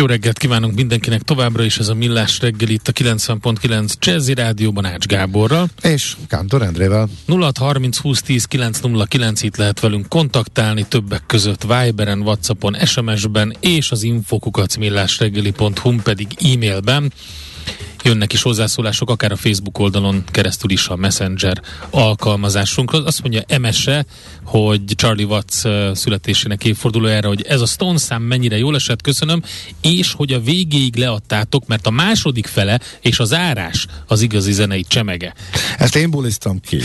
Jó reggelt kívánunk mindenkinek továbbra is ez a Millás reggel itt a 90.9 Jazzy Rádióban Ács Gáborral. És Kántor Endrével. 0630 20 10 909 itt lehet velünk kontaktálni többek között Viberen, Whatsappon, SMS-ben és az infokukat millásreggeli.hu pedig e-mailben jönnek is hozzászólások, akár a Facebook oldalon keresztül is a Messenger alkalmazásunkról. Azt mondja Emese, hogy Charlie Watts születésének évfordulójára, hogy ez a Stone szám mennyire jól esett, köszönöm, és hogy a végéig leadtátok, mert a második fele és az árás az igazi zenei csemege. Ezt én buliztam ki.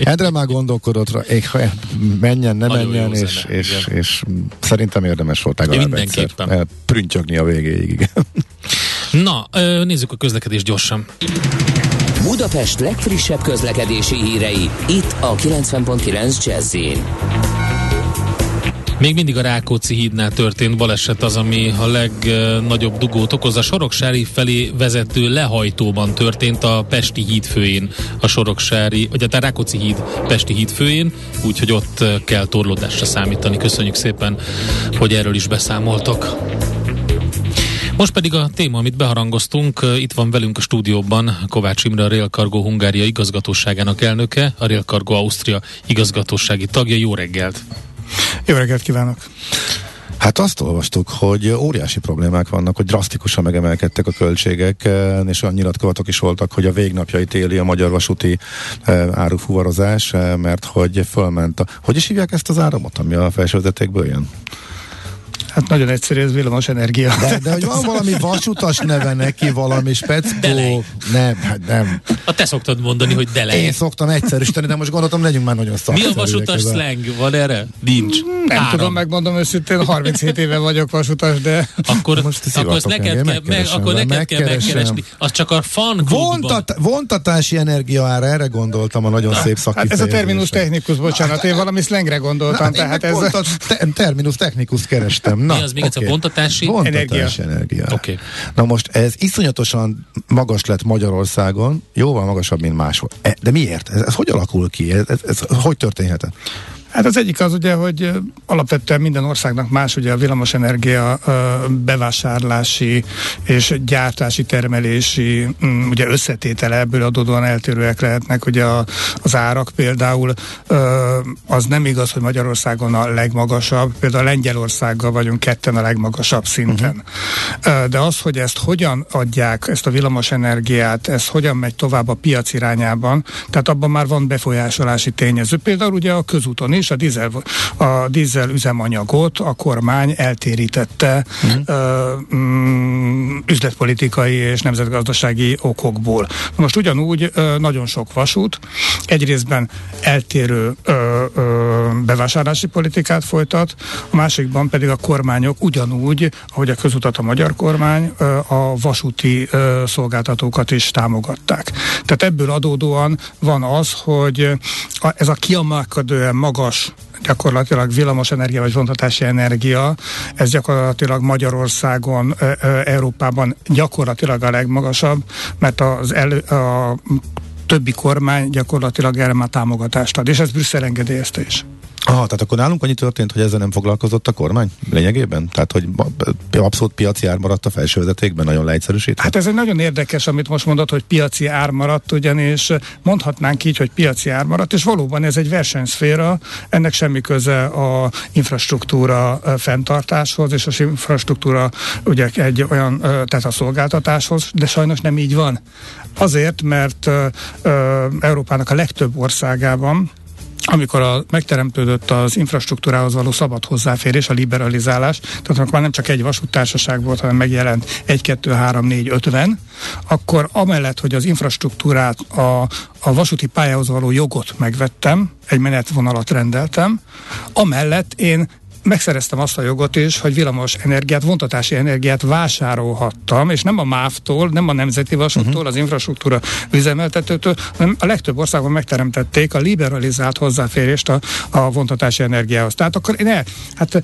Endre már gondolkodott rá, menjen, ne Nagyon menjen, és, zene, és, és, és, szerintem érdemes volt legalább egyszer prüntjögni a végéig. Igen. Na, nézzük a közlekedést gyorsan. Budapest legfrissebb közlekedési hírei, itt a 90.9 jazz még mindig a Rákóczi hídnál történt baleset az, ami a legnagyobb dugót okoz. A Soroksári felé vezető lehajtóban történt a Pesti híd főjén, a Soroksári, vagy a Rákóczi híd Pesti híd főjén, úgyhogy ott kell torlódásra számítani. Köszönjük szépen, hogy erről is beszámoltak. Most pedig a téma, amit beharangoztunk, itt van velünk a stúdióban Kovács Imre, a Rail Cargo Hungária igazgatóságának elnöke, a Rail Cargo Ausztria igazgatósági tagja. Jó reggelt! Jó reggelt kívánok! Hát azt olvastuk, hogy óriási problémák vannak, hogy drasztikusan megemelkedtek a költségek, és olyan nyilatkozatok is voltak, hogy a végnapjait éli a magyar vasúti árufuvarozás, mert hogy fölment a... Hogy is hívják ezt az áramot, ami a felsővezetékből jön? Hát nagyon egyszerű, ez villamos energia. De, de hogy van valami vasutas neve neki, valami speckó. Nem, hát nem. A te szoktad mondani, hogy delej. Én szoktam egyszerűsíteni, de most gondoltam, legyünk már nagyon szakszerűek. Mi a vasutas slang? Van erre? Nincs. Nem Áram. tudom, megmondom őszintén, 37 éve vagyok vasutas, de... Akkor, most akkor azt neked, kell, meg, akkor neked kell megkeresni. Az csak a fan Vontat, Vontatási energia ára, erre gondoltam a nagyon szép szakifejezésre. Hát ez a terminus technikus, bocsánat, én valami slangre gondoltam. Na, tehát ez a... terminus technikus kerestem. Na, Mi az még okay. egyszer? Vontatási? Vontatási energia. energia. Okay. Na most ez iszonyatosan magas lett Magyarországon, jóval magasabb, mint máshol. E, de miért? Ez, ez hogy alakul ki? Ez, ez, ez hogy történhetett? Hát az egyik az ugye, hogy alapvetően minden országnak más ugye a villamosenergia bevásárlási és gyártási, termelési mm, ugye összetétele ebből adódóan eltérőek lehetnek. Ugye az árak például az nem igaz, hogy Magyarországon a legmagasabb, például Lengyelországgal vagyunk ketten a legmagasabb szinten. Uh-huh. De az, hogy ezt hogyan adják, ezt a villamosenergiát, ez hogyan megy tovább a piac irányában, tehát abban már van befolyásolási tényező. Például ugye a közúton is a dízel, a dízel üzemanyagot a kormány eltérítette uh-huh. uh, um, üzletpolitikai és nemzetgazdasági okokból. Most ugyanúgy uh, nagyon sok vasút egyrésztben eltérő uh, uh, bevásárlási politikát folytat, a másikban pedig a kormányok ugyanúgy, ahogy a közutat a magyar kormány, uh, a vasúti uh, szolgáltatókat is támogatták. Tehát ebből adódóan van az, hogy a, ez a kiemelkedően magas magas gyakorlatilag villamos energia vagy vontatási energia, ez gyakorlatilag Magyarországon, Európában gyakorlatilag a legmagasabb, mert az el, a többi kormány gyakorlatilag erre már támogatást ad, és ez Brüsszel engedélyezte is. Aha, tehát akkor nálunk annyi történt, hogy ezzel nem foglalkozott a kormány lényegében? Tehát, hogy abszolút piaci ár maradt a felsővezetékben, nagyon leegyszerűsítve? Hát ez egy nagyon érdekes, amit most mondod, hogy piaci ár maradt, ugyanis mondhatnánk így, hogy piaci ár maradt, és valóban ez egy versenyszféra, ennek semmi köze a infrastruktúra fenntartáshoz, és az infrastruktúra ugye egy olyan, tehát a szolgáltatáshoz, de sajnos nem így van. Azért, mert Európának a legtöbb országában amikor a, megteremtődött az infrastruktúrához való szabad hozzáférés, a liberalizálás, tehát amikor már nem csak egy vasúttársaság volt, hanem megjelent 1, 2, 3, 4, 50, akkor amellett, hogy az infrastruktúrát, a, a vasúti pályához való jogot megvettem, egy menetvonalat rendeltem, amellett én megszereztem azt a jogot is, hogy villamos energiát, vontatási energiát vásárolhattam, és nem a MÁV-tól, nem a Nemzeti Vasúttól, uh-huh. az infrastruktúra üzemeltetőtől, hanem a legtöbb országban megteremtették a liberalizált hozzáférést a, a vontatási energiához. Tehát akkor ne, hát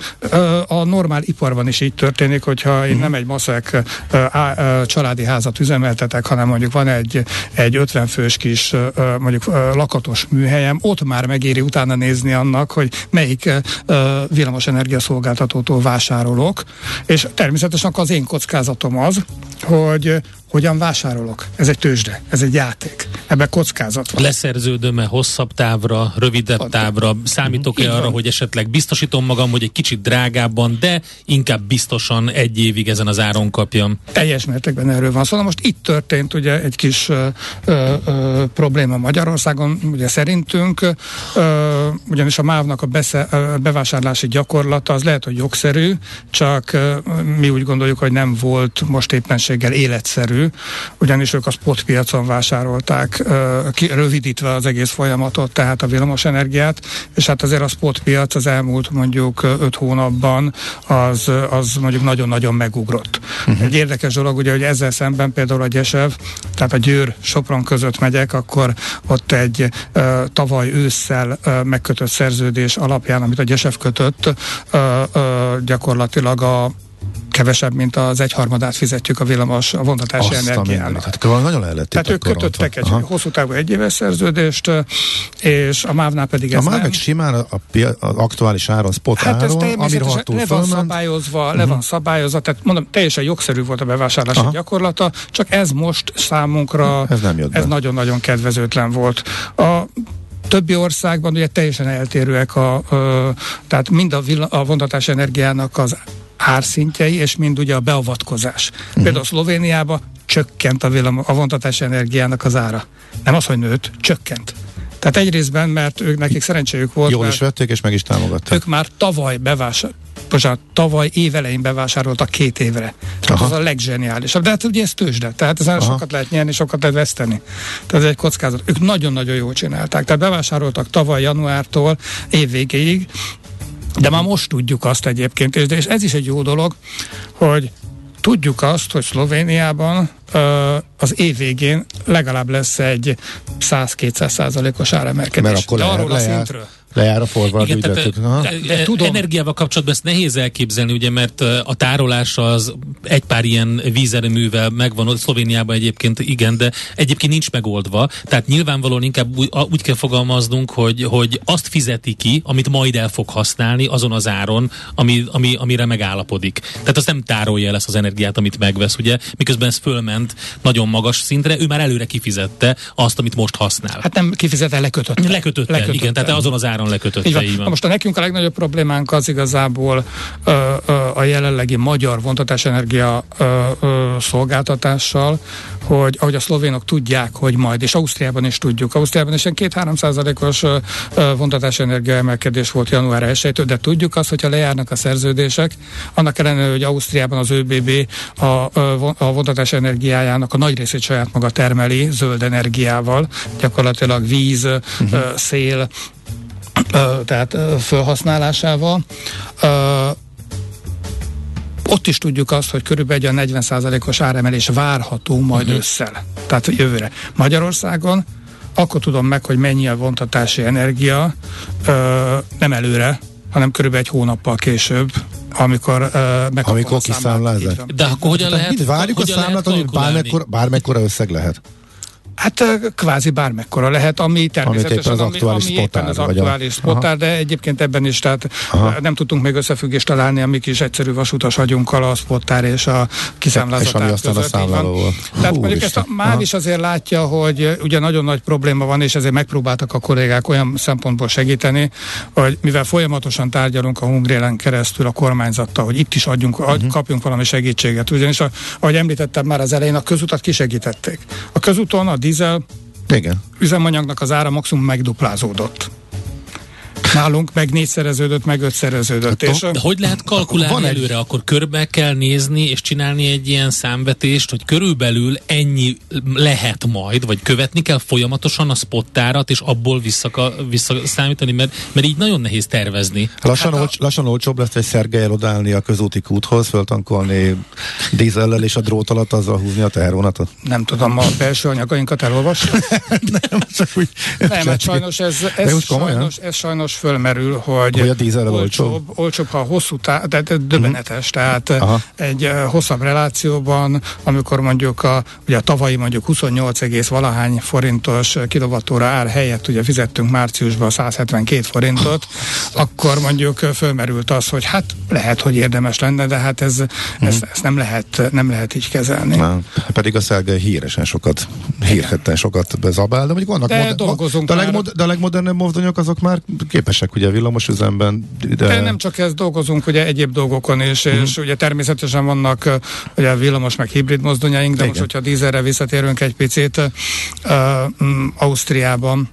a normál iparban is így történik, hogyha én uh-huh. nem egy maszek családi házat üzemeltetek, hanem mondjuk van egy, egy 50 fős kis mondjuk lakatos műhelyem, ott már megéri utána nézni annak, hogy melyik villamos energiaszolgáltatótól vásárolok, és természetesen az én kockázatom az, hogy hogyan vásárolok. Ez egy tőzsde, ez egy játék. Ebben kockázat van. Leszerződöm-e hosszabb távra, rövidebb Ad, távra? Számítok-e arra, van. hogy esetleg biztosítom magam, hogy egy kicsit drágábban, de inkább biztosan egy évig ezen az áron kapjam? Teljes mértékben erről van szó. Szóval most itt történt ugye egy kis ö, ö, ö, probléma Magyarországon, ugye szerintünk, ö, ugyanis a MÁV-nak a besze, ö, bevásárlási gyakorlata az lehet, hogy jogszerű, csak ö, mi úgy gondoljuk, hogy nem volt most éppenséggel életszerű ugyanis ők a spot piacon vásárolták, rövidítve az egész folyamatot, tehát a villamosenergiát, és hát azért a spot piac az elmúlt mondjuk öt hónapban az, az mondjuk nagyon-nagyon megugrott. Uh-huh. Egy érdekes dolog, ugye, hogy ezzel szemben például a Gyesev, tehát a Győr Sopron között megyek, akkor ott egy uh, tavaly ősszel uh, megkötött szerződés alapján, amit a Gyesev kötött, uh, uh, gyakorlatilag a kevesebb, mint az egyharmadát fizetjük a villamos a vontatási Azt energiának. Tehát nagyon el Tehát ők kötöttek egy Aha. hosszú távú egyéves szerződést, és a MÁV-nál pedig ez A MÁV meg simán a, a, az aktuális áron, spot hát áron, ami le van szabályozva, uh-huh. le van szabályozva, tehát mondom, teljesen jogszerű volt a bevásárlási Aha. gyakorlata, csak ez most számunkra ez, nem jött ez nagyon-nagyon kedvezőtlen volt. A többi országban ugye teljesen eltérőek a, a tehát mind a, villa, a vontatás energiának az árszintjei, és mind ugye a beavatkozás. Uh-huh. Például Szlovéniában csökkent a, villam, a vontatási energiának az ára. Nem az, hogy nőtt, csökkent. Tehát egyrésztben, mert ők nekik szerencséjük volt. Jól is vették, és meg is támogatták. Ők már tavaly bevásár, bocsánat, tavaly évelején bevásároltak két évre. Tehát Aha. az a legzseniálisabb. De hát ugye ez tőzsde, tehát ezen Aha. sokat lehet nyerni, sokat lehet veszteni. Tehát ez egy kockázat. Ők nagyon-nagyon jól csinálták. Tehát bevásároltak tavaly januártól évvégéig, de már most tudjuk azt egyébként, és ez is egy jó dolog, hogy tudjuk azt, hogy Szlovéniában az év végén legalább lesz egy 100-200 százalékos áremelkedés. Mert akkor de arról a szintről lejár a forward Igen, ügyletük. Tehát, de, de tudom. Energiával kapcsolatban ezt nehéz elképzelni, ugye, mert a tárolás az egy pár ilyen vízerőművel megvan, Szlovéniában egyébként igen, de egyébként nincs megoldva. Tehát nyilvánvalóan inkább úgy, úgy kell fogalmaznunk, hogy, hogy azt fizeti ki, amit majd el fog használni azon az áron, ami, ami, amire megállapodik. Tehát azt nem tárolja el ezt az energiát, amit megvesz, ugye, miközben ez fölment nagyon magas szintre, ő már előre kifizette azt, amit most használ. Hát nem kifizette, lekötötte. Lekötötte, lekötötte. igen, tehát azon az áron lekötötte. Így van. Na most a nekünk a legnagyobb problémánk az igazából ö, ö, a jelenlegi magyar vontatásenergia ö, ö, szolgáltatással, hogy ahogy a szlovénok tudják, hogy majd, és Ausztriában is tudjuk, Ausztriában is egy 2-3 százalékos vontatásenergia emelkedés volt január 1 de tudjuk azt, hogyha lejárnak a szerződések, annak ellenére, hogy Ausztriában az ÖBB a, a vontatás energiájának a nagy részét saját maga termeli zöld energiával, gyakorlatilag víz, uh-huh. szél, tehát felhasználásával. Ott is tudjuk azt, hogy körülbelül egy 40%-os áremelés várható majd uh-huh. ősszel, tehát jövőre. Magyarországon akkor tudom meg, hogy mennyi a vontatási energia, nem előre, hanem körülbelül egy hónappal később, amikor uh, megkapom Amikor kiszámlázat. De akkor hogyan lehet? Várjuk hogyan a számlát, hogy bármekkora, bármekkora összeg lehet. Hát kvázi bármekkora lehet, ami természetesen az aktuális ami, ami éppen az aktuális spotár, de egyébként ebben is, tehát Aha. nem tudtunk még összefüggést találni, amik is egyszerű vasutas vagyunkkal a spotár és a kiszámlázatár És között, a számláló volt. Tehát Hú, mondjuk ezt a MÁV is azért látja, hogy ugye nagyon nagy probléma van, és ezért megpróbáltak a kollégák olyan szempontból segíteni, hogy mivel folyamatosan tárgyalunk a Hungrélen keresztül a kormányzattal, hogy itt is adjunk, uh-huh. kapjunk valami segítséget. Ugyanis, a, ahogy említettem már az elején, a közutat kisegítették. A közúton a dízel Igen. üzemanyagnak az ára maximum megduplázódott. Nálunk meg négyszereződött, meg ötszereződött. Hát, és de hogy lehet kalkulálni van előre? Egy... Akkor körbe kell nézni és csinálni egy ilyen számvetést, hogy körülbelül ennyi lehet majd, vagy követni kell folyamatosan a spottárat, és abból vissza, visszaszámítani, mert, mert így nagyon nehéz tervezni. Lassan, hát a... olcs, lassan olcsóbb lesz egy szergelyel odállni a közúti kúthoz, föltankolni dízellel és a drót alatt azzal húzni a tehervonatot? Nem tudom, a belső anyagainkat elolvasni? nem, csak úgy. Nem, hát sajnos ez, ez, sajnos, ez sajnos fölmerül, hogy, hogy a dízel olcsóbb, olcsóbb, olcsóbb, ha hosszú táv, de, de döbbenetes, uh-huh. tehát Aha. egy uh, hosszabb relációban, amikor mondjuk a, ugye a tavalyi mondjuk 28, valahány forintos kilovattóra ár helyett ugye fizettünk márciusban 172 forintot, akkor mondjuk fölmerült az, hogy hát lehet, hogy érdemes lenne, de hát ez, uh-huh. ezt, ezt nem lehet, nem lehet így kezelni. Na, pedig a Szelge híresen sokat, hírhetten sokat bezabál, de mondjuk vannak de, moder- dolgozunk de, a legmod- de a legmodernebb mozdonyok azok már képesek ugye villamos üzemben. De... de nem csak ezt dolgozunk, ugye egyéb dolgokon is, uh-huh. és ugye természetesen vannak ugye villamos meg hibrid mozdonyaink, de Igen. most, hogyha dízelre visszatérünk egy picit, uh, um, Ausztriában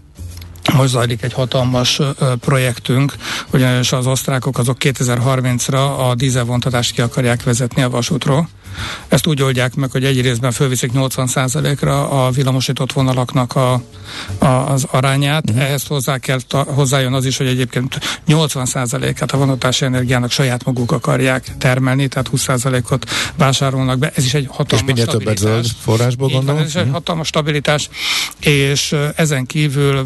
most zajlik egy hatalmas projektünk, ugyanis az osztrákok azok 2030-ra a dízelvontatást ki akarják vezetni a vasútról. Ezt úgy oldják meg, hogy egy részben fölviszik 80%-ra a villamosított vonalaknak a, a, az arányát. Uh-huh. Ehhez hozzá kell, ta, hozzájön az is, hogy egyébként 80%-át a vonatási energiának saját maguk akarják termelni, tehát 20%-ot vásárolnak be. Ez is egy hatalmas és többet zöld forrásból gondolom? Ez is egy uh-huh. hatalmas stabilitás, és ezen kívül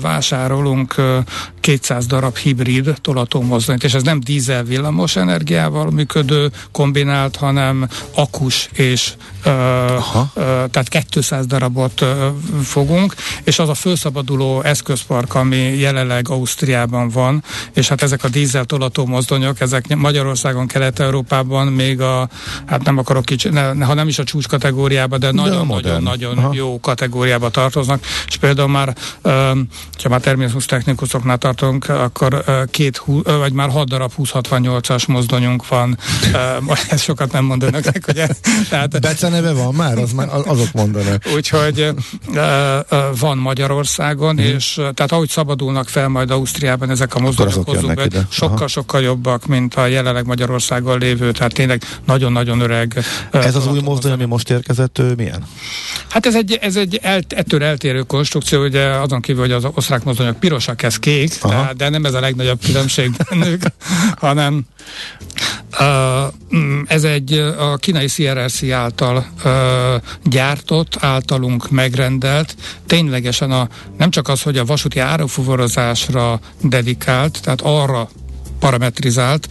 elárulunk 200 darab hibrid tolatómozdonyt, és ez nem dízel villamos energiával működő kombinált, hanem akus és uh, uh, tehát 200 darabot uh, fogunk, és az a felszabaduló eszközpark, ami jelenleg Ausztriában van, és hát ezek a dízel tolató mozdonyok, ezek Magyarországon, Kelet-Európában még a, hát nem akarok kicsi, ne, ha nem is a csúcs kategóriába, de nagyon-nagyon-nagyon jó kategóriába tartoznak, és például már, uh, ha már terminus technikusoknál tartunk, akkor két, vagy már 6 darab 2068-as mozdonyunk van, ez sokat nem mond önöknek, ugye tehát, Beceneve van már? Az már azok mondanak. Úgyhogy van Magyarországon, mm. és tehát ahogy szabadulnak fel majd Ausztriában ezek a mozdonyok, sokkal-sokkal jobbak, mint a jelenleg Magyarországon lévő, tehát tényleg nagyon-nagyon öreg. Ez az új mozdony, ami most érkezett, ő milyen? Hát ez egy, ez egy el, ettől eltérő konstrukció, ugye azon kívül, hogy az osztrák mozdonyok pirosak, ez kék, tehát, de nem ez a legnagyobb különbség bennük, hanem uh, ez egy a kínai CRRC által gyártott, általunk megrendelt, ténylegesen a, nem csak az, hogy a vasúti árufuvarozásra dedikált, tehát arra parametrizált,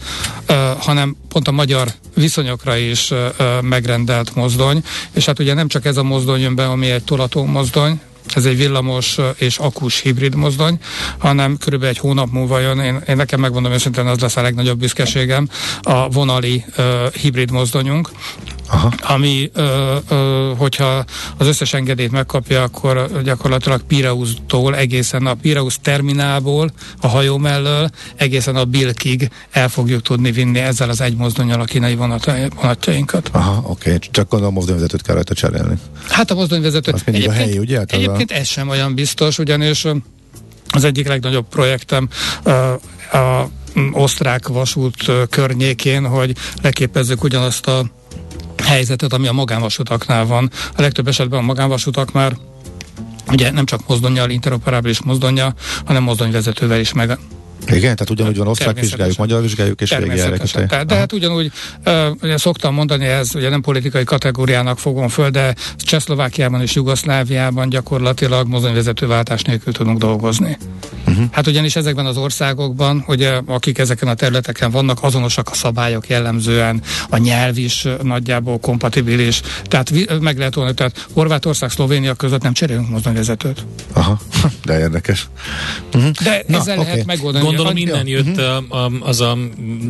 uh, hanem pont a magyar viszonyokra is uh, megrendelt mozdony, és hát ugye nem csak ez a mozdony jön be, ami egy tolató mozdony, ez egy villamos és akus hibrid mozdony, hanem körülbelül egy hónap múlva jön, én, én nekem megmondom őszintén, az lesz a legnagyobb büszkeségem, a vonali uh, hibrid mozdonyunk, Aha. ami, ö, ö, hogyha az összes engedélyt megkapja, akkor gyakorlatilag Pireusztól egészen a Pireusz terminálból, a hajó mellől, egészen a Bilkig el fogjuk tudni vinni ezzel az egy mozdonyal a kínai vonatjainkat. Aha, oké, okay. csak gondolom a mozdonyvezetőt kell rajta cserélni. Hát a mozdonyvezetőt. Az egyébként, a helyi, ugye? Hát egyébként a... ez sem olyan biztos, ugyanis az egyik legnagyobb projektem a, a osztrák vasút környékén, hogy leképezzük ugyanazt a helyzetet, ami a magánvasutaknál van. A legtöbb esetben a magánvasutak már ugye nem csak mozdonyjal, interoperábilis mozdonja, hanem mozdonyvezetővel is meg igen, tehát ugyanúgy van osztrák vizsgáljuk, magyar vizsgáljuk és Tehát, De hát ugyanúgy, uh, ugye szoktam mondani, ez ugye nem politikai kategóriának fogom föl, de Csehszlovákiában és Jugoszláviában gyakorlatilag mozdonyvezetőváltás nélkül tudunk dolgozni. Uh-huh. Hát ugyanis ezekben az országokban, ugye akik ezeken a területeken vannak, azonosak a szabályok jellemzően, a nyelv is nagyjából kompatibilis, tehát meg lehet volna, tehát Horvátország, Szlovénia között nem cserélünk mozdonyvezetőt. Aha, de érdekes. Uh-huh. De Na, ezzel okay. lehet megoldani. Gondolom innen jött uh-huh. az a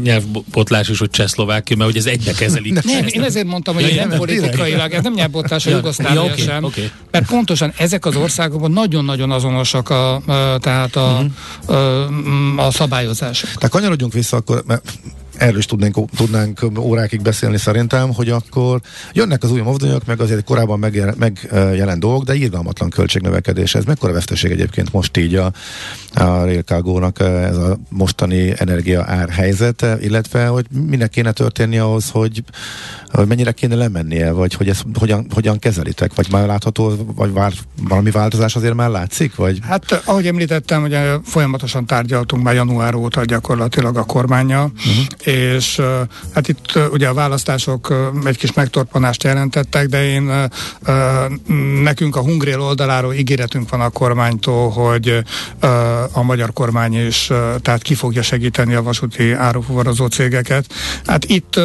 nyelvbotlás is, hogy Csehszlovákia, mert hogy ez egybe kezelik. Nem, én ezért mondtam, hogy ja, nem politikailag, ez nem nyelvbotlás a Jugoszlávia ja, okay, sem, okay. mert pontosan ezek az országokban nagyon-nagyon azonosak a, a tehát a, uh-huh. a, a szabályozások. Tehát kanyarodjunk vissza akkor, mert erről is tudnánk, tudnánk órákig beszélni szerintem, hogy akkor jönnek az új mozdonyok, meg azért korábban megjelent meg, dolgok, de írgalmatlan költségnövekedés. Ez mekkora veszteség egyébként most így a, a Rail Cargo-nak ez a mostani energia árhelyzet, illetve hogy minek kéne történni ahhoz, hogy, hogy mennyire kéne lemennie, vagy hogy ezt hogyan, hogyan kezelitek, vagy már látható, vagy vár, valami változás azért már látszik? Vagy? Hát ahogy említettem, ugye folyamatosan tárgyaltunk már január óta gyakorlatilag a kormánya, uh-huh. És hát itt ugye a választások egy kis megtorpanást jelentettek, de én nekünk a Hungrél oldaláról ígéretünk van a kormánytól, hogy a magyar kormány is tehát ki fogja segíteni a vasúti árufuvarozó cégeket. Hát itt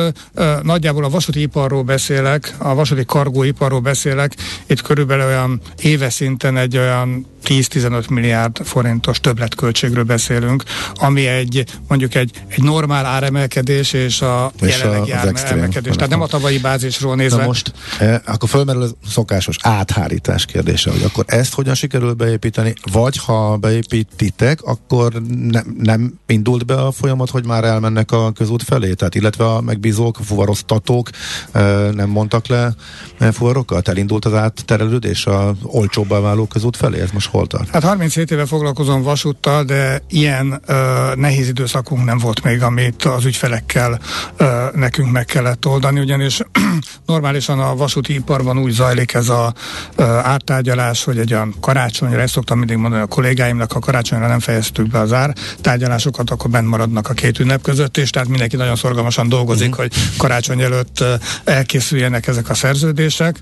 nagyjából a vasúti iparról beszélek, a vasúti kargóiparról beszélek, itt körülbelül olyan éves szinten egy olyan 10-15 milliárd forintos többletköltségről beszélünk, ami egy mondjuk egy, egy normál áremelkedés és a és jelenlegi a, áremelkedés. Tehát nem a tavalyi bázisról nézve. Na most eh, akkor fölmerül a szokásos áthárítás kérdése, hogy akkor ezt hogyan sikerül beépíteni, vagy ha beépítitek, akkor ne, nem indult be a folyamat, hogy már elmennek a közút felé? Tehát illetve a megbízók, a fuvaroztatók eh, nem mondtak le fuvarokat? Elindult az átterelődés a olcsóbbá váló közút felé? Ez most hol tart? Hát 37 éve foglalkozom vasúttal, de ilyen ö, nehéz időszakunk nem volt még, amit az ügyfelekkel ö, nekünk meg kellett oldani, ugyanis normálisan a vasúti iparban úgy zajlik ez a ö, ártárgyalás, hogy egy olyan karácsonyra, ezt szoktam mindig mondani a kollégáimnak, ha karácsonyra nem fejeztük be az ár tárgyalásokat, akkor bent maradnak a két ünnep között, és tehát mindenki nagyon szorgalmasan dolgozik, uh-huh. hogy karácsony előtt elkészüljenek ezek a szerződések.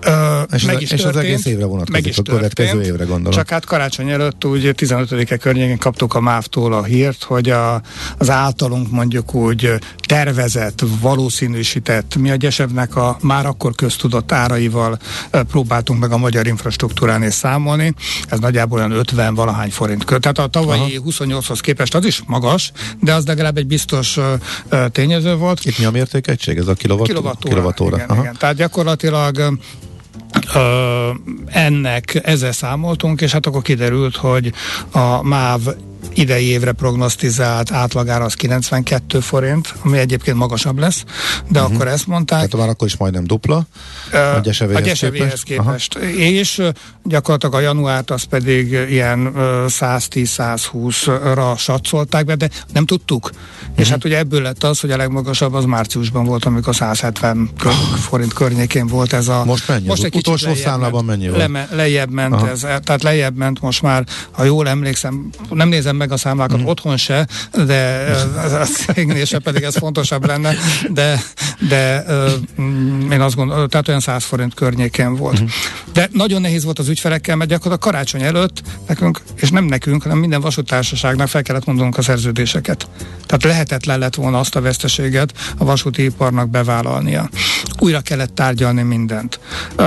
Ö, és, meg is és történt, az egész évre vonatkozik, a következő évre gondolom. Csak hát karácsony előtt úgy 15-e környékén kaptuk a MÁV-tól a hírt, hogy a, az általunk mondjuk úgy tervezett, valószínűsített, mi a gyesebnek a már akkor köztudott áraival próbáltunk meg a magyar infrastruktúrán és számolni. Ez nagyjából olyan 50 valahány forint köt. Tehát a tavalyi 28-hoz képest az is magas, de az legalább egy biztos uh, tényező volt. Itt mi a mértékegység? Ez a kilovatt, kilovattóra. kilovattóra. Igen, igen. Tehát gyakorlatilag Ö, ennek ezzel számoltunk, és hát akkor kiderült, hogy a MÁV idei évre prognosztizált átlagára az 92 forint, ami egyébként magasabb lesz, de uh-huh. akkor ezt mondták. Tehát már akkor is majdnem dupla a gyesevéhez, a gyesevéhez képest. képest. És gyakorlatilag a januárt az pedig ilyen 110-120-ra satszolták be, de nem tudtuk. Uh-huh. És mhm. hát ugye ebből lett az, hogy a legmagasabb az márciusban volt, amikor 170 kör, forint környékén volt ez a... Most mennyi? Most egy utolsó számlában mennyi volt? Le, lejjebb ment Aha. ez, tehát lejjebb ment most már, ha jól emlékszem, nem nézem meg a számlákat, mm. otthon se, de a cégnél se pedig ez fontosabb lenne, de, de uh, én azt gondolom, tehát olyan 100 forint környéken volt. Mm. De nagyon nehéz volt az ügyfelekkel, mert gyakorlatilag karácsony előtt nekünk, és nem nekünk, hanem minden vasútársaságnak fel kellett mondanunk a szerződéseket. Tehát lehetetlen lett volna azt a veszteséget a vasúti iparnak bevállalnia. Újra kellett tárgyalni mindent. Uh,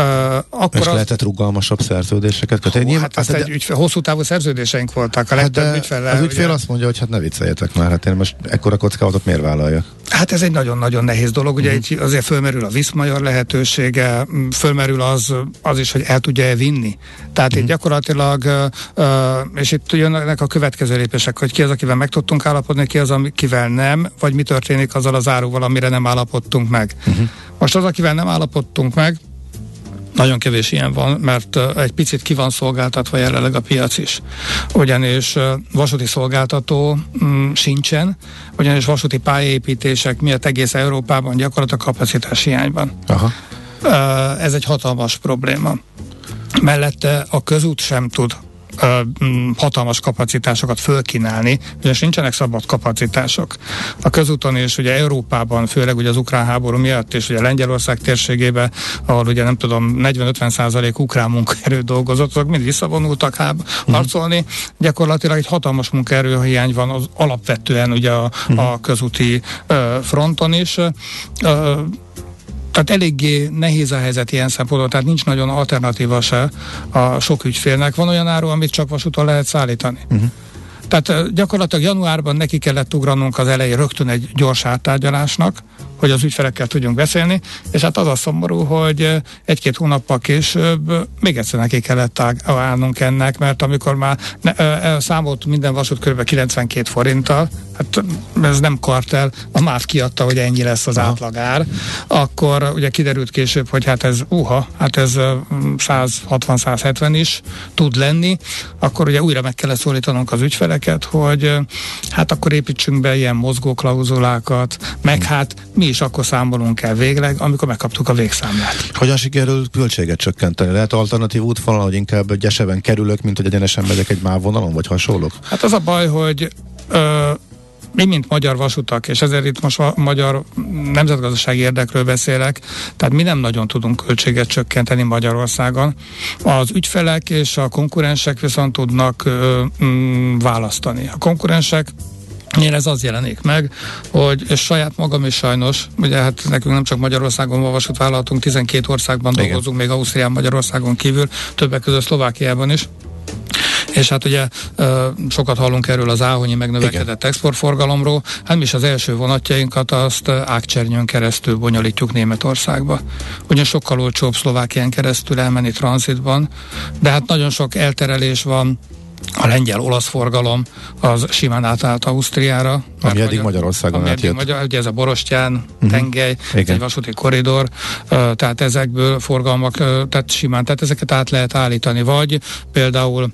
akkor és az... lehetett rugalmasabb szerződéseket kötni? Hát, hát egy ügyfél, hosszú távú szerződéseink voltak. A hát legtöbb ügyfele, az ügyfél ugye... azt mondja, hogy hát ne vicceljetek már, hát én most ekkora kockázatot miért vállaljak? Hát ez egy nagyon-nagyon nehéz dolog, ugye uh-huh. azért fölmerül a viszmajor lehetősége, fölmerül az, az is, hogy el tudja-e vinni. Tehát uh-huh. mhm. gyakorlatilag, uh, és itt jönnek a következő lépések, hogy ki az, akivel meg tudtunk állapodni, ki az, akivel nem, vagy mi történik azzal az áruval, amire nem állapodtunk meg. Uh-huh. Most az, akivel nem állapodtunk meg, nagyon kevés ilyen van, mert egy picit ki van szolgáltatva jelenleg a piac is. Ugyanis vasúti szolgáltató mm, sincsen, ugyanis vasúti pályaépítések miatt egész Európában gyakorlatilag kapacitás hiányban. Aha. Ez egy hatalmas probléma. Mellette a közút sem tud hatalmas kapacitásokat fölkínálni, ugyanis nincsenek szabad kapacitások. A közúton és ugye Európában, főleg ugye az ukrán háború miatt, és ugye Lengyelország térségében, ahol ugye nem tudom, 40-50 százalék ukrán munkaerő dolgozott, azok mind visszavonultak háb, uh-huh. harcolni. Gyakorlatilag egy hatalmas munkaerőhiány van az alapvetően ugye a, uh-huh. a közúti uh, fronton is. Uh, tehát eléggé nehéz a helyzet ilyen szempontból, tehát nincs nagyon alternatíva se a sok ügyfélnek. Van olyan áru, amit csak vasúton lehet szállítani. Uh-huh. Tehát gyakorlatilag januárban neki kellett ugranunk az elején rögtön egy gyors áttárgyalásnak, hogy az ügyfelekkel tudjunk beszélni, és hát az a szomorú, hogy egy-két hónappal később még egyszer neki kellett állnunk ennek, mert amikor már ne, számolt minden vasút kb. 92 forinttal, hát ez nem kartel, a MÁV kiadta, hogy ennyi lesz az Aha. átlagár, akkor ugye kiderült később, hogy hát ez uha, hát ez 160-170 is tud lenni, akkor ugye újra meg kellett szólítanunk az ügyfeleket, hogy hát akkor építsünk be ilyen mozgóklauzulákat, meg hát mi is akkor számolunk el végleg, amikor megkaptuk a végszámlát. Hogyan sikerül költséget csökkenteni? Lehet alternatív útvonal, hogy inkább gyeseben kerülök, mint hogy egyenesen megyek egy MÁV vonalon, vagy hasonlók? Hát az a baj, hogy ö, mi, mint magyar vasutak, és ezért itt most a magyar nemzetgazdasági érdekről beszélek, tehát mi nem nagyon tudunk költséget csökkenteni Magyarországon. Az ügyfelek és a konkurensek viszont tudnak ö, mm, választani. A konkurensek én ez az jelenik meg, hogy és saját magam is sajnos, ugye hát nekünk nem csak Magyarországon van vállalatunk, 12 országban Igen. dolgozunk, még Ausztrián, Magyarországon kívül, többek között Szlovákiában is. És hát ugye sokat hallunk erről az áhonyi megnövekedett Igen. exportforgalomról, hát mi is az első vonatjainkat azt ágcsernyőn keresztül bonyolítjuk Németországba. Ugye sokkal olcsóbb Szlovákián keresztül elmenni tranzitban, de hát nagyon sok elterelés van, a lengyel-olasz forgalom az simán átállt Ausztriára. Ami eddig Magyarországon átjött. Magyar, ugye ez a Borostyán uh-huh. tengely, egy vasúti koridor, tehát ezekből forgalmak, tehát simán, tehát ezeket át lehet állítani, vagy például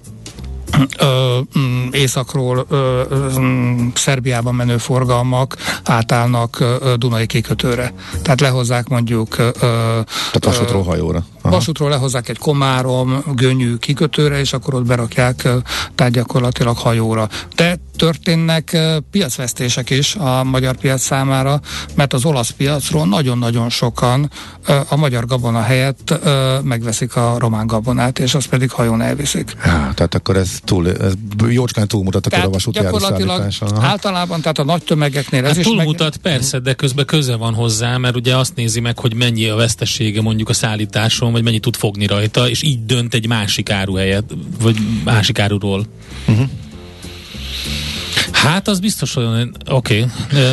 ö, mm, északról ö, ö, mm, Szerbiában menő forgalmak átállnak ö, Dunai kikötőre. Tehát lehozzák mondjuk... Ö, Tehát vasútról hajóra. Aha. Vasútról lehozzák egy komárom, gönyű kikötőre, és akkor ott berakják tehát gyakorlatilag hajóra. De történnek piacvesztések is a magyar piac számára, mert az olasz piacról nagyon-nagyon sokan a magyar gabona helyett megveszik a román gabonát, és azt pedig hajón elviszik. Há, tehát akkor ez, túl, ez jócskán túlmutat a vasúti gyakorlatilag általában, tehát a nagy tömegeknél ez hát is túlmutat, meg... persze, de közben köze van hozzá, mert ugye azt nézi meg, hogy mennyi a vesztesége mondjuk a szállításon, vagy mennyi tud fogni rajta, és így dönt egy másik áru helyet, vagy másik áruról. Uh-huh. Hát az biztos olyan, oké. Okay.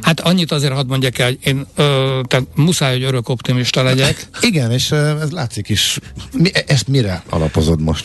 Hát annyit azért hadd mondjak el, hogy én ö, tehát muszáj, hogy örök optimista legyek. Igen, és ez látszik is. Mi, ezt mire alapozod most?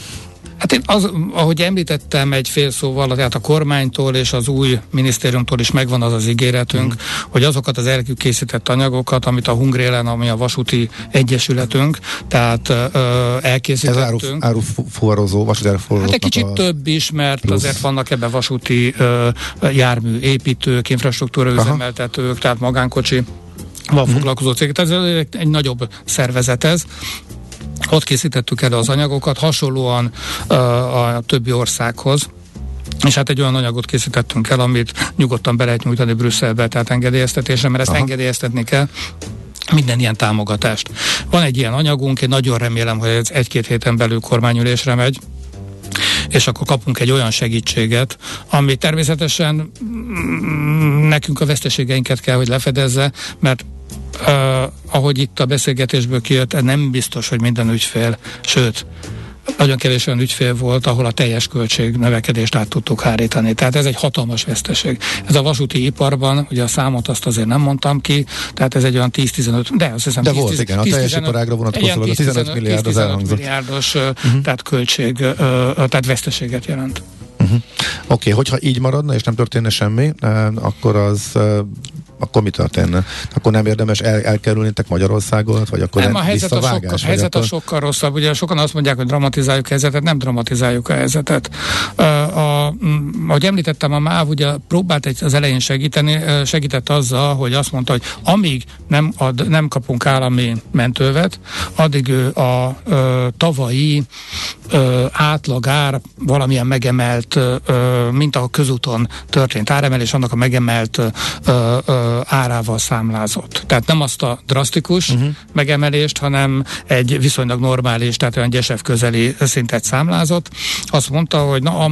Hát én az, ahogy említettem egy fél szóval, tehát a kormánytól és az új minisztériumtól is megvan az az ígéretünk, mm. hogy azokat az készített anyagokat, amit a Hungrélen, ami a vasúti egyesületünk, tehát ö, elkészítettünk. Ez áru, árufuvarozó, vasúti árufuvarozó. Hát egy kicsit több is, mert plusz. azért vannak ebben vasúti ö, jármű építők, infrastruktúra üzemeltetők, tehát magánkocsi van foglalkozó cég. Tehát ez egy nagyobb szervezet ez. Ott készítettük el az anyagokat, hasonlóan a többi országhoz, és hát egy olyan anyagot készítettünk el, amit nyugodtan be lehet nyújtani Brüsszelbe, tehát engedélyeztetésre, mert ezt Aha. engedélyeztetni kell minden ilyen támogatást. Van egy ilyen anyagunk, én nagyon remélem, hogy ez egy-két héten belül kormányülésre megy, és akkor kapunk egy olyan segítséget, ami természetesen mm, nekünk a veszteségeinket kell, hogy lefedezze, mert uh, ahogy itt a beszélgetésből kijött, nem biztos, hogy minden ügyfél, sőt, nagyon kevés olyan ügyfél volt, ahol a teljes költség növekedést át tudtuk hárítani. Tehát ez egy hatalmas veszteség. Ez a vasúti iparban, ugye a számot azt azért nem mondtam ki, tehát ez egy olyan 10-15, de azt hiszem de 10, volt, 10, igen, 10, a teljes iparágra vonatkozóan a 15 milliárd az elhangzott. milliárdos uh-huh. tehát költség, tehát veszteséget jelent. Uh-huh. Oké, okay, hogyha így maradna, és nem történne semmi, akkor az akkor mi történne? Akkor nem érdemes el, elkerülnétek Magyarországot, vagy akkor nem, a helyzet, a sokkal, a helyzet akkor... a sokkal rosszabb. Ugye sokan azt mondják, hogy dramatizáljuk a helyzetet, nem dramatizáljuk a helyzetet. A, a, ahogy említettem, a MÁV ugye próbált egy, az elején segíteni, segített azzal, hogy azt mondta, hogy amíg nem, ad, nem kapunk állami mentővet, addig ő a, a tavalyi ö, átlagár valamilyen megemelt, ö, mint a közúton történt áremelés, annak a megemelt ö, ö, árával számlázott. Tehát nem azt a drasztikus uh-huh. megemelést, hanem egy viszonylag normális, tehát olyan gyesef közeli szintet számlázott. Azt mondta, hogy na, a,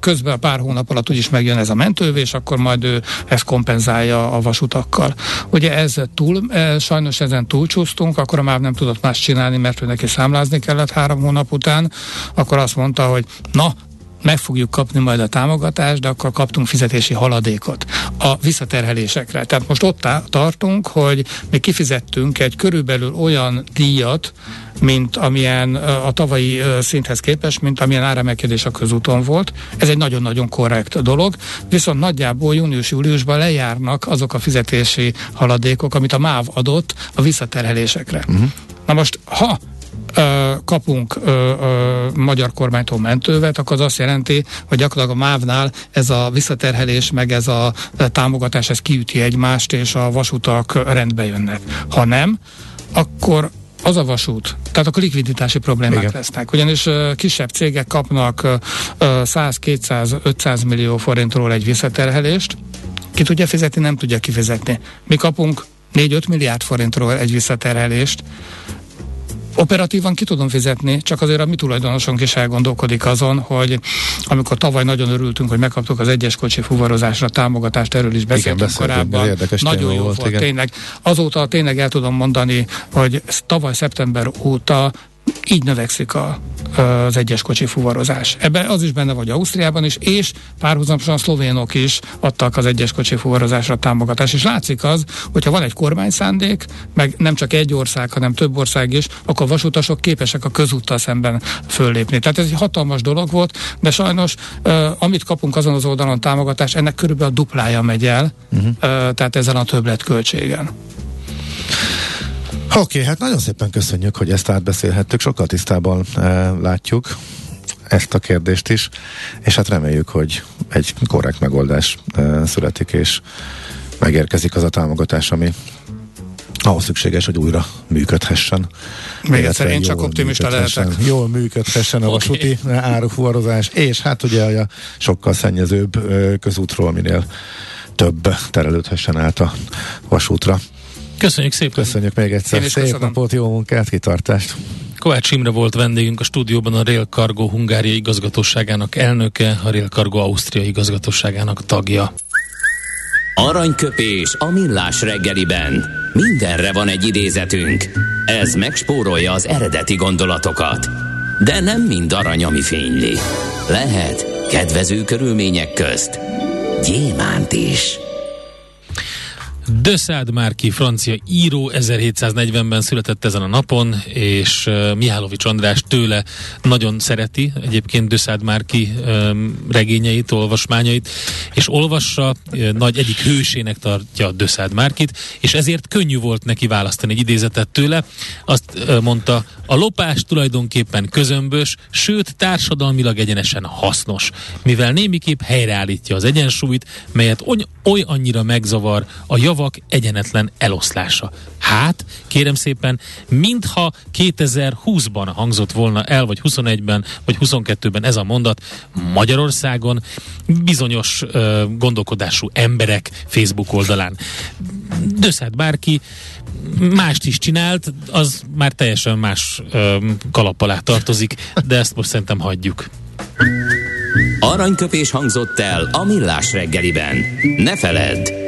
közben a pár hónap alatt úgyis megjön ez a mentővé, és akkor majd ő ezt kompenzálja a vasutakkal. Ugye ez túl, e, sajnos ezen túlcsúsztunk, akkor már nem tudott más csinálni, mert ő neki számlázni kellett három hónap után, akkor azt mondta, hogy na, meg fogjuk kapni majd a támogatást, de akkor kaptunk fizetési haladékot a visszaterhelésekre. Tehát most ott tartunk, hogy mi kifizettünk egy körülbelül olyan díjat, mint amilyen a tavalyi szinthez képest, mint amilyen áremelkedés a közúton volt. Ez egy nagyon-nagyon korrekt dolog, viszont nagyjából június-júliusban lejárnak azok a fizetési haladékok, amit a MÁV adott a visszaterhelésekre. Uh-huh. Na most, ha kapunk ö, ö, magyar kormánytól mentővet, akkor az azt jelenti, hogy gyakorlatilag a MÁV-nál ez a visszaterhelés, meg ez a támogatás, ez kiüti egymást, és a vasutak rendbe jönnek. Ha nem, akkor az a vasút, tehát akkor likviditási problémák Igen. lesznek. Ugyanis uh, kisebb cégek kapnak uh, 100, 200, 500 millió forintról egy visszaterhelést, ki tudja fizetni, nem tudja kifizetni. Mi kapunk 4-5 milliárd forintról egy visszaterhelést, Operatívan ki tudom fizetni, csak azért a mi tulajdonosunk is elgondolkodik azon, hogy amikor tavaly nagyon örültünk, hogy megkaptuk az egyes kocsi fuvarozásra támogatást, erről is beszéltünk igen, korábban. Nagyon jó volt, volt tényleg. Azóta tényleg el tudom mondani, hogy tavaly szeptember óta így növekszik a, az egyes kocsi fuvarozás. Ebben az is benne vagy Ausztriában is, és párhuzamosan a szlovénok is adtak az egyes kocsi fuvarozásra támogatást. És látszik az, hogyha van egy kormányszándék, meg nem csak egy ország, hanem több ország is, akkor vasutasok képesek a közúttal szemben föllépni. Tehát ez egy hatalmas dolog volt, de sajnos amit kapunk azon az oldalon támogatást, ennek körülbelül a duplája megy el, uh-huh. uh, tehát ezen a többletköltségen. Oké, okay, hát nagyon szépen köszönjük, hogy ezt átbeszélhettük, sokkal tisztában e, látjuk ezt a kérdést is, és hát reméljük, hogy egy korrekt megoldás e, születik, és megérkezik az a támogatás, ami ahhoz szükséges, hogy újra működhessen. Még egyszer, én csak optimista lehetek. Jól működhessen a vasúti okay. árufuvarozás, és hát ugye a sokkal szennyezőbb közútról minél több terelődhessen át a vasútra. Köszönjük szépen. Köszönjük még egyszer. Szép köszönöm. napot, jó munkát, kitartást. Kovács Imre volt vendégünk a stúdióban a Rail Cargo Hungária igazgatóságának elnöke, a Rail Cargo Ausztria igazgatóságának tagja. Aranyköpés a millás reggeliben. Mindenre van egy idézetünk. Ez megspórolja az eredeti gondolatokat. De nem mind arany, ami fényli. Lehet kedvező körülmények közt gyémánt is. De Szád Márki, francia író, 1740-ben született ezen a napon, és uh, Mihálovics András tőle nagyon szereti egyébként De Szád Márki um, regényeit, olvasmányait, és olvassa, uh, nagy egyik hősének tartja De Szád Márkit, és ezért könnyű volt neki választani egy idézetet tőle. Azt uh, mondta, a lopás tulajdonképpen közömbös, sőt társadalmilag egyenesen hasznos, mivel némiképp helyreállítja az egyensúlyt, melyet oly, oly annyira megzavar a jav javak egyenetlen eloszlása. Hát, kérem szépen, mintha 2020-ban hangzott volna el, vagy 21-ben, vagy 22-ben ez a mondat Magyarországon bizonyos uh, gondolkodású emberek Facebook oldalán. Döszhet bárki, mást is csinált, az már teljesen más uh, kalap alá tartozik, de ezt most szerintem hagyjuk. Aranyköpés hangzott el a millás reggeliben. Ne feledd,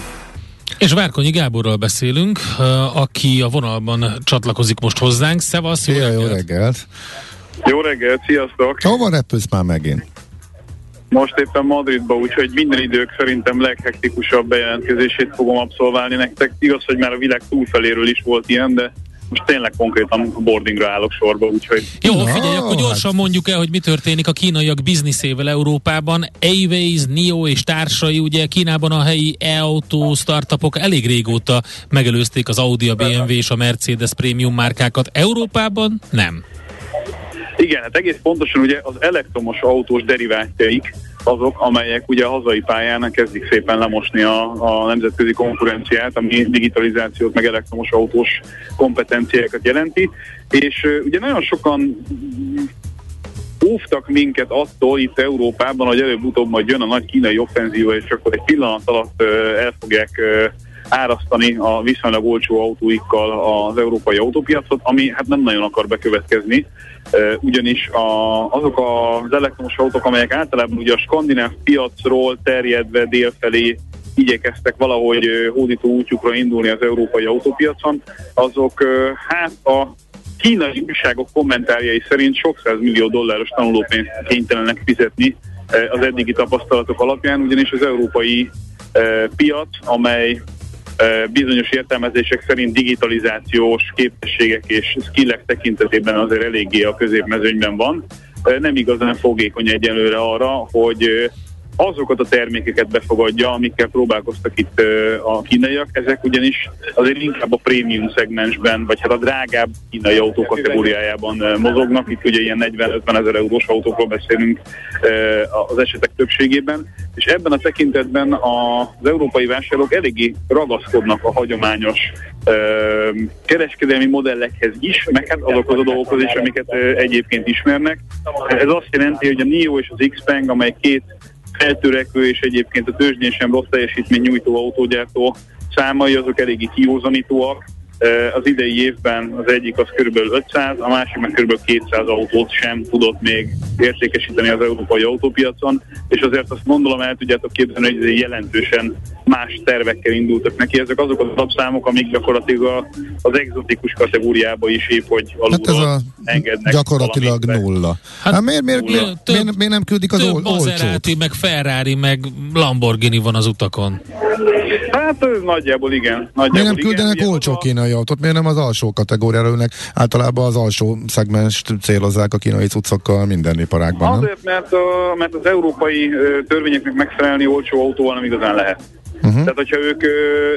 És Várkonyi Gáborral beszélünk, aki a vonalban csatlakozik most hozzánk. Szevasz, jó, reggelt. jó reggelt! Jó reggelt, sziasztok! Hova repülsz már megint? Most éppen Madridba, úgyhogy minden idők szerintem leghektikusabb bejelentkezését fogom abszolválni nektek. Igaz, hogy már a világ túlfeléről is volt ilyen, de most tényleg konkrétan boardingra állok sorba, úgyhogy... Jó, figyelj, akkor gyorsan hát... mondjuk el, hogy mi történik a kínaiak bizniszével Európában. Airways, NIO és társai, ugye Kínában a helyi e-autó startupok elég régóta megelőzték az Audi, a BMW és a Mercedes prémium márkákat. Európában nem. Igen, hát egész pontosan ugye az elektromos autós derivátjaik azok, amelyek ugye a hazai pályán kezdik szépen lemosni a, a nemzetközi konkurenciát, ami digitalizációt, meg elektromos autós kompetenciákat jelenti, és ugye nagyon sokan óvtak minket attól itt Európában, hogy előbb-utóbb majd jön a nagy kínai offenzíva, és akkor egy pillanat alatt el fogják árasztani a viszonylag olcsó autóikkal az európai autópiacot, ami hát nem nagyon akar bekövetkezni, ugyanis a, azok az elektromos autók, amelyek általában ugye a skandináv piacról terjedve délfelé igyekeztek valahogy hódító útjukra indulni az európai autópiacon, azok hát a kínai újságok kommentárjai szerint sok millió dolláros tanulópénzt kénytelenek fizetni az eddigi tapasztalatok alapján, ugyanis az európai piac, amely bizonyos értelmezések szerint digitalizációs képességek és skillek tekintetében azért eléggé a középmezőnyben van. Nem igazán fogékony egyelőre arra, hogy azokat a termékeket befogadja, amikkel próbálkoztak itt a kínaiak. Ezek ugyanis azért inkább a prémium szegmensben, vagy hát a drágább kínai autó kategóriájában mozognak. Itt ugye ilyen 40-50 ezer eurós autókról beszélünk az esetek többségében. És ebben a tekintetben az európai vásárlók eléggé ragaszkodnak a hagyományos kereskedelmi modellekhez is, meg hát azokhoz a dolgokhoz is, amiket egyébként ismernek. Ez azt jelenti, hogy a NIO és az Xpeng, amely két feltörekvő és egyébként a tőzsdén sem rossz teljesítmény nyújtó autógyártó számai azok eléggé kiózanítóak. Az idei évben az egyik az kb. 500, a másik meg kb. 200 autót sem tudott még értékesíteni az európai autópiacon, és azért azt gondolom el tudjátok képzelni, hogy jelentősen más tervekkel indultak neki. Ezek azok az alapszámok, amik gyakorlatilag az exotikus kategóriába is épp, hogy alulról hát ez a engednek. Gyakorlatilag nulla. Hát, hát miért, miért, nulla. miért, miért, miért, nem küldik az ol- olcsót? meg Ferrari, meg Lamborghini van az utakon. Hát nagyjából igen. Nagyjából miért nem küldenek igen, olcsó kínai autót? Miért nem az alsó kategóriára ülnek? Általában az alsó szegmens célozzák a kínai cuccokkal minden iparágban, Azért, mert, a, mert az európai törvényeknek megfelelni olcsó autóval nem igazán lehet. Uh-huh. Tehát, hogyha ők,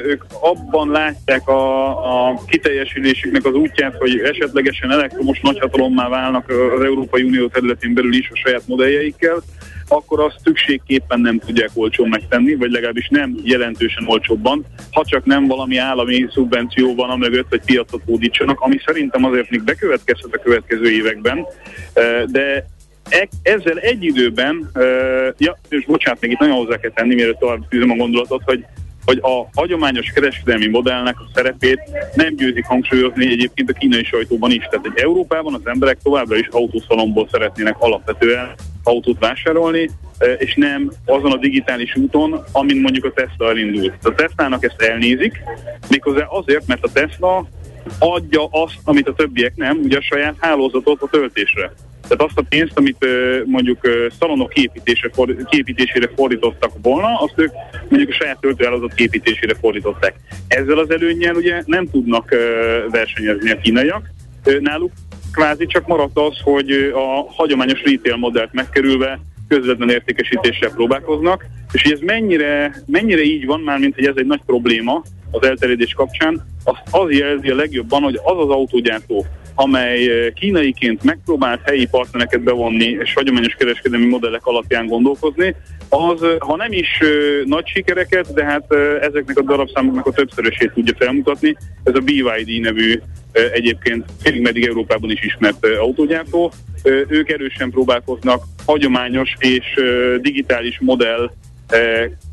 ők abban látják a, a kiteljesülésüknek az útját, hogy esetlegesen elektromos nagyhatalommá válnak az Európai Unió területén belül is a saját modelljeikkel, akkor azt szükségképpen nem tudják olcsón megtenni, vagy legalábbis nem jelentősen olcsóbban, ha csak nem valami állami szubvenció van a mögött, hogy piacot hódítsanak, ami szerintem azért még bekövetkezhet a következő években, de e- ezzel egy időben, ja, és bocsánat, még itt nagyon hozzá kell tenni, mielőtt tovább tűzöm a gondolatot, hogy hogy a hagyományos kereskedelmi modellnek a szerepét nem győzik hangsúlyozni egyébként a kínai sajtóban is. Tehát egy Európában az emberek továbbra is autószalomból szeretnének alapvetően autót vásárolni, és nem azon a digitális úton, amin mondjuk a Tesla elindult. A Tesla-nak ezt elnézik, méghozzá azért, mert a Tesla adja azt, amit a többiek nem, ugye a saját hálózatot a töltésre. Tehát azt a pénzt, amit mondjuk szalonok képítésére, képítésére fordítottak volna, azt ők mondjuk a saját töltőállazat képítésére fordították. Ezzel az előnnyel ugye nem tudnak versenyezni a kínaiak. Náluk kvázi csak maradt az, hogy a hagyományos retail modellt megkerülve közvetlen értékesítéssel próbálkoznak, és hogy ez mennyire, mennyire így van, már mint hogy ez egy nagy probléma az elterjedés kapcsán, az, az jelzi a legjobban, hogy az az autógyártó, amely kínaiként megpróbált helyi partnereket bevonni és hagyományos kereskedelmi modellek alapján gondolkozni, az, ha nem is nagy sikereket, de hát ezeknek a darabszámoknak a többszörösét tudja felmutatni. Ez a BYD nevű egyébként félig meddig Európában is ismert autógyártó. Ők erősen próbálkoznak hagyományos és digitális modell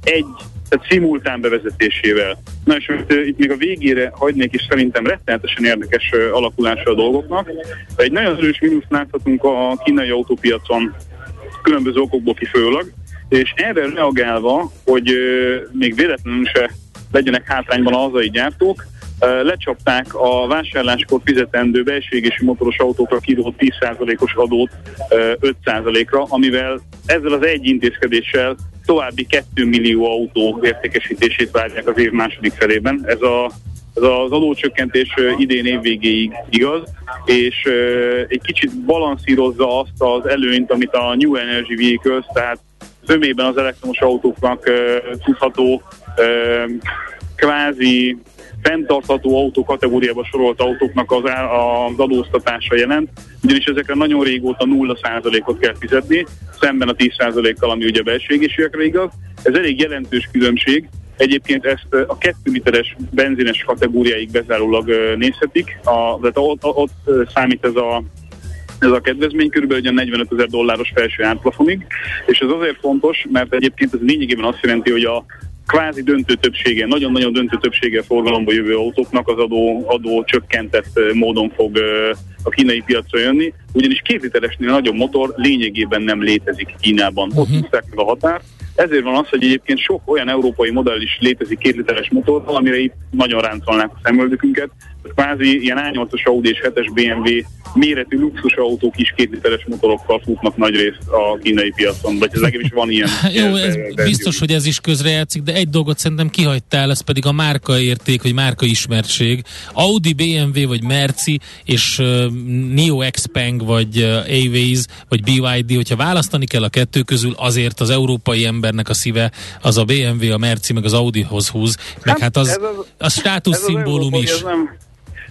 egy tehát szimultán bevezetésével. Na és most itt még a végére hagynék is szerintem rettenetesen érdekes alakulása a dolgoknak. Egy nagyon erős mínuszt láthatunk a kínai autópiacon különböző okokból kifolyólag, és erre reagálva, hogy még véletlenül se legyenek hátrányban a hazai gyártók, lecsapták a vásárláskor fizetendő belső égési motoros autókra kirót 10%-os adót 5%-ra, amivel ezzel az egy intézkedéssel további 2 millió autó értékesítését várják az év második felében. Ez a ez az adócsökkentés idén év végéig igaz, és egy kicsit balanszírozza azt az előnyt, amit a New Energy Vehicles, tehát zömében az elektromos autóknak tudható kvázi fenntartható autó kategóriába sorolt autóknak az, az adóztatása jelent, ugyanis ezekre nagyon régóta 0%-ot kell fizetni, szemben a 10%-kal, ami ugye belségésűekre igaz. Ez elég jelentős különbség, Egyébként ezt a 2 literes benzines kategóriáig bezárólag nézhetik, a, tehát ott, ott számít ez a ez a kedvezmény körülbelül ugye 45 ezer dolláros felső árplafonig, és ez azért fontos, mert egyébként ez lényegében azt jelenti, hogy a kvázi döntő többsége, nagyon-nagyon döntő többsége forgalomba jövő autóknak az adó, adó csökkentett módon fog a kínai piacra jönni, ugyanis két literesnél nagyobb motor lényegében nem létezik Kínában. Ott uh-huh. meg a határt, ezért van az, hogy egyébként sok olyan európai modell is létezik két literes motorral, amire itt nagyon ráncolnák a szemöldökünket. Kvázi ilyen A8-as Audi és 7-es BMW méretű luxus autók is két literes motorokkal futnak nagy részt a kínai piacon, vagy ez legalábbis van ilyen. Jó, ez biztos, hogy ez is közrejátszik, de egy dolgot szerintem kihagytál, ez pedig a márka érték, vagy márka ismertség. Audi, BMW, vagy Merci, és uh, Neo Xpeng, vagy uh, Aways, vagy BYD, hogyha választani kell a kettő közül, azért az európai embernek a szíve az a BMW, a Merci, meg az Audihoz húz, meg hát, hát az, az, az státuszszimbólum is. Ez nem,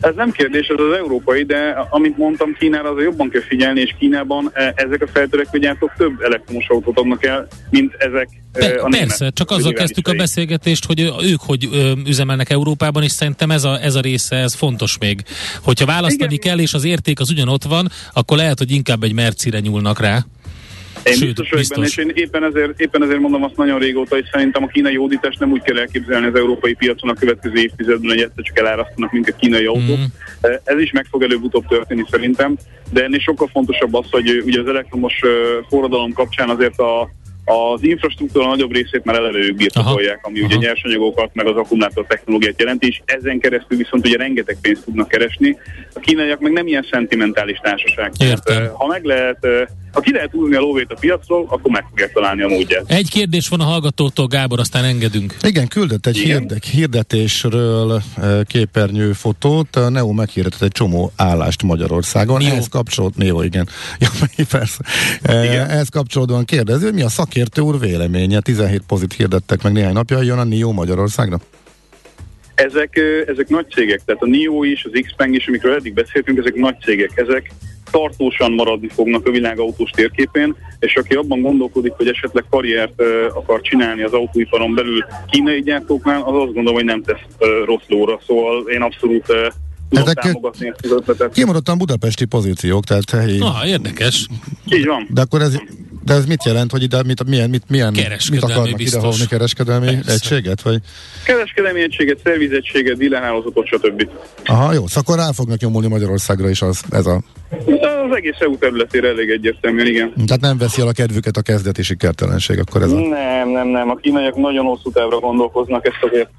ez nem kérdés, ez az európai, de amit mondtam, Kínára azért jobban kell figyelni, és Kínában e, ezek a feltörekvő gyártók több elektromos autót adnak el, mint ezek e, Pe- a Persze, csak azzal kezdtük a beszélgetést, hogy ők hogy üzemelnek Európában, és szerintem ez a, ez a része, ez fontos még. Hogyha választani Igen. kell, és az érték az ugyanott van, akkor lehet, hogy inkább egy Mercire nyúlnak rá. Én Sőt, biztos vagyok benne, és én éppen ezért, éppen ezért mondom azt nagyon régóta, hogy szerintem a kínai hódítást nem úgy kell elképzelni az európai piacon a következő évtizedben, hogy egyszer csak elárasztanak minket kínai autók. Mm. Ez is meg fog előbb-utóbb történni szerintem, de ennél sokkal fontosabb az, hogy ugye az elektromos forradalom kapcsán azért a az infrastruktúra nagyobb részét már ők birtokolják, ami Aha. ugye nyersanyagokat, meg az akkumulátor technológiát jelenti, és ezen keresztül viszont ugye rengeteg pénzt tudnak keresni. A kínaiak meg nem ilyen szentimentális társaság. Értem. ha meg lehet ha ki lehet úrni a lóvét a piacról, akkor meg fogják találni a módját. Egy kérdés van a hallgatótól, Gábor, aztán engedünk. Igen, küldött egy hirdek, hirdetésről képernyő fotót. A Neo meghirdetett egy csomó állást Magyarországon. Neo. Ehhez kapcsolód, Neo, igen. Ja, persze. Igen. Ehhez kapcsolódóan kérdezi, hogy mi a szakértő úr véleménye. 17 pozit hirdettek meg néhány napja, jön a Neo Magyarországra? Ezek, ezek nagy cégek, tehát a NIO is, az Xpeng is, amikről eddig beszéltünk, ezek nagy cégek. Ezek tartósan maradni fognak a világautós térképén, és aki abban gondolkodik, hogy esetleg karriert akar csinálni az autóiparon belül kínai gyártóknál, az azt gondolom, hogy nem tesz rossz lóra. Szóval én abszolút ezek kimaradtan budapesti pozíciók, tehát helyi... Ah, érdekes. Így van. De akkor ez de ez mit jelent, hogy ide mit, milyen, mit, milyen, mit akarnak biztos. idehovni kereskedelmi Persze. egységet? Vagy? Kereskedelmi egységet, szervizegységet, villanhálózatot, stb. Aha, jó, szóval akkor rá fognak nyomulni Magyarországra is az, ez a... Az egész EU területére elég egyértelműen, igen. Tehát nem veszi el a kedvüket a kezdeti sikertelenség, akkor ez a... Nem, nem, nem. A kínaiak nagyon hosszú távra gondolkoznak, ezt azért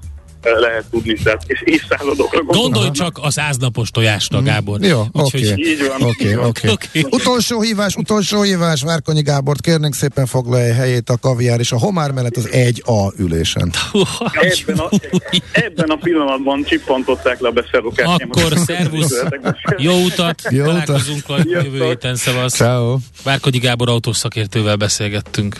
lehet tudni, tehát és évszázadokra Gondolj csak az áznapos tojásra, mm. Gábor. Jó, oké. Okay. Okay, okay. okay. Utolsó hívás, utolsó hívás, Várkonyi Gábort, kérnénk szépen foglalja helyét a kaviár és a homár mellett az 1A ülésen. Ebben a, ebben a pillanatban csippantották le a beszerzókát. Akkor szervusz, jó utat, jó találkozunk a jövő héten, szevasz. Ciao. Várkonyi Gábor autószakértővel beszélgettünk.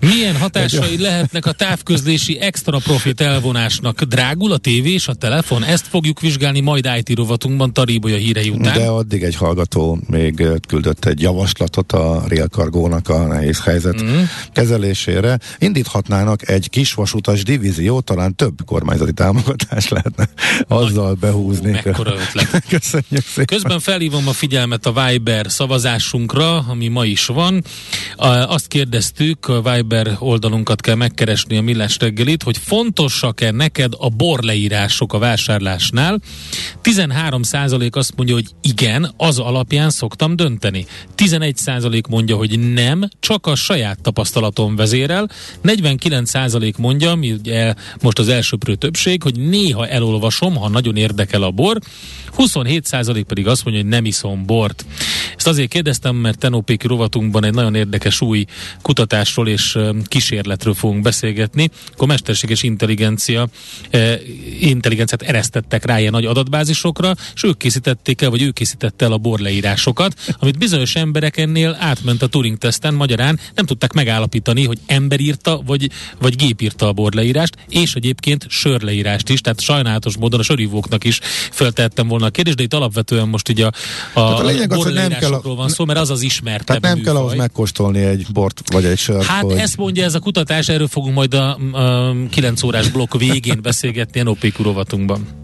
Milyen hatásai lehetnek a távközlési extra profit elvonásnak? Drágul a tévé és a telefon? Ezt fogjuk vizsgálni majd IT rovatunkban Taríboly a hírei után. De addig egy hallgató még küldött egy javaslatot a Real Cargónak a nehéz helyzet mm. kezelésére. Indíthatnának egy kisvasutas divíziót, talán több kormányzati támogatás lehetne azzal behúzni. Mekkora ötlet. Köszönjük szépen. Közben felhívom a figyelmet a Viber szavazásunkra, ami ma is van. Azt kérdeztük a Viber Viber oldalunkat kell megkeresni a Millás reggelit, hogy fontosak-e neked a borleírások a vásárlásnál. 13% azt mondja, hogy igen, az alapján szoktam dönteni. 11% mondja, hogy nem, csak a saját tapasztalatom vezérel. 49% mondja, mi ugye most az elsőprő többség, hogy néha elolvasom, ha nagyon érdekel a bor. 27% pedig azt mondja, hogy nem iszom bort. Ezt azért kérdeztem, mert Tenopéki rovatunkban egy nagyon érdekes új kutatásról és kísérletről fogunk beszélgetni, akkor mesterséges intelligencia intelligenciát eresztettek rá ilyen nagy adatbázisokra, és ők készítették el, vagy ő készítette el a borleírásokat, amit bizonyos emberek ennél átment a Turing-teszten, magyarán nem tudták megállapítani, hogy ember írta, vagy, vagy gép írta a borleírást, és egyébként sörleírást is, tehát sajnálatos módon a sörívóknak is feltettem volna a kérdést, de itt alapvetően most így a, a, a, lényeg az, hogy nem kell a, van szó, mert az az ismert. Tehát nem műfaj. kell ahhoz megkóstolni egy bort vagy egy sört. Hát hogy... ezt mondja ez a kutatás, erről fogunk majd a, a 9 órás blokk végén beszélgetni a NOPQ rovatunkban.